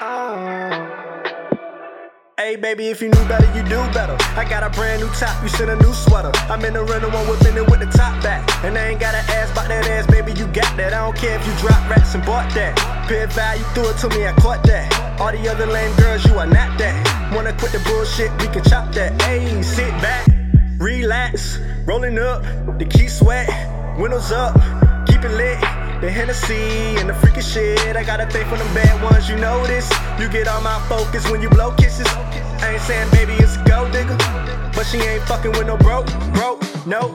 Hey baby, if you knew better, you do better. I got a brand new top, you sent a new sweater. I'm in the rental one whipping it with the top back. And I ain't gotta ask about that ass, baby, you got that. I don't care if you drop racks and bought that. Paid value, you threw it to me, I caught that. All the other lame girls, you are not that. Wanna quit the bullshit, we can chop that. Hey, sit back, relax, rolling up, the key sweat, windows up. The Hennessy and the freaky shit. I gotta thing for them bad ones, you know this. You get all my focus when you blow kisses. I ain't saying baby it's a gold digger, but she ain't fucking with no broke, broke, no.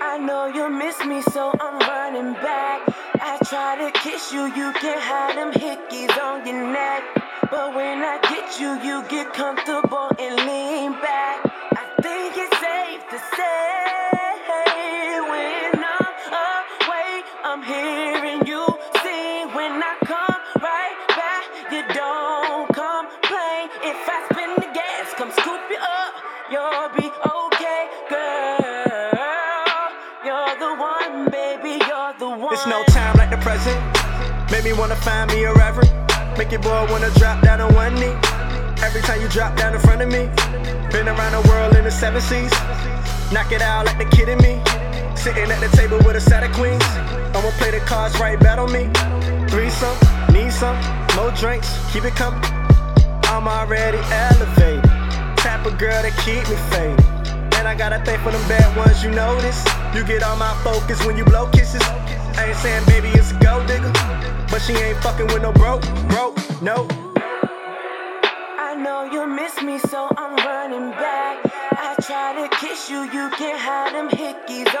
I know you miss me, so I'm running back. I try to kiss you, you can't hide them hickeys on your neck. But when I get you, you get comfortable and lean back. Hearing you sing. When I come right back, you don't complain. If I spin the gas, come scoop you up, you'll be okay, girl. You're the one, baby, you're the one. It's no time like the present. Make me wanna find me a reverend. Make your boy wanna drop down on one knee. Every time you drop down in front of me. Been around the world in the seven seas. Knock it out like the kid in me. Sitting at the table with a set of queens. I'ma play the cards right, on me. Threesome, need some, more drinks, keep it coming. I'm already elevated. Type of girl that keep me faded. And I got a thing for them bad ones, you this. You get all my focus when you blow kisses. I ain't saying baby it's a gold digger, but she ain't fucking with no broke, broke, no. I know you miss me, so I'm running back. I try to kiss you, you can't hide them hickeys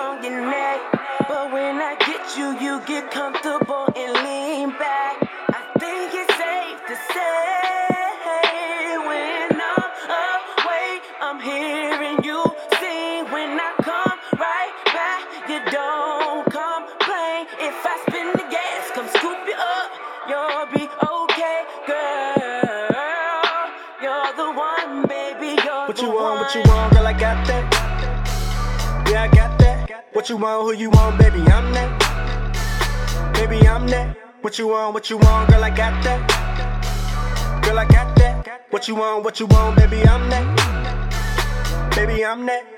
you don't complain. If I spin the gas, come scoop you up, you'll be okay, girl. You're the one, baby. You're What you want, what you want, girl, I got that. Yeah, I got that. What you want, who you want, baby, I'm that. Baby, I'm that. What you want, what you want, girl, I got that. Girl, I got that. What you want, what you want, baby, I'm that. Baby, I'm that.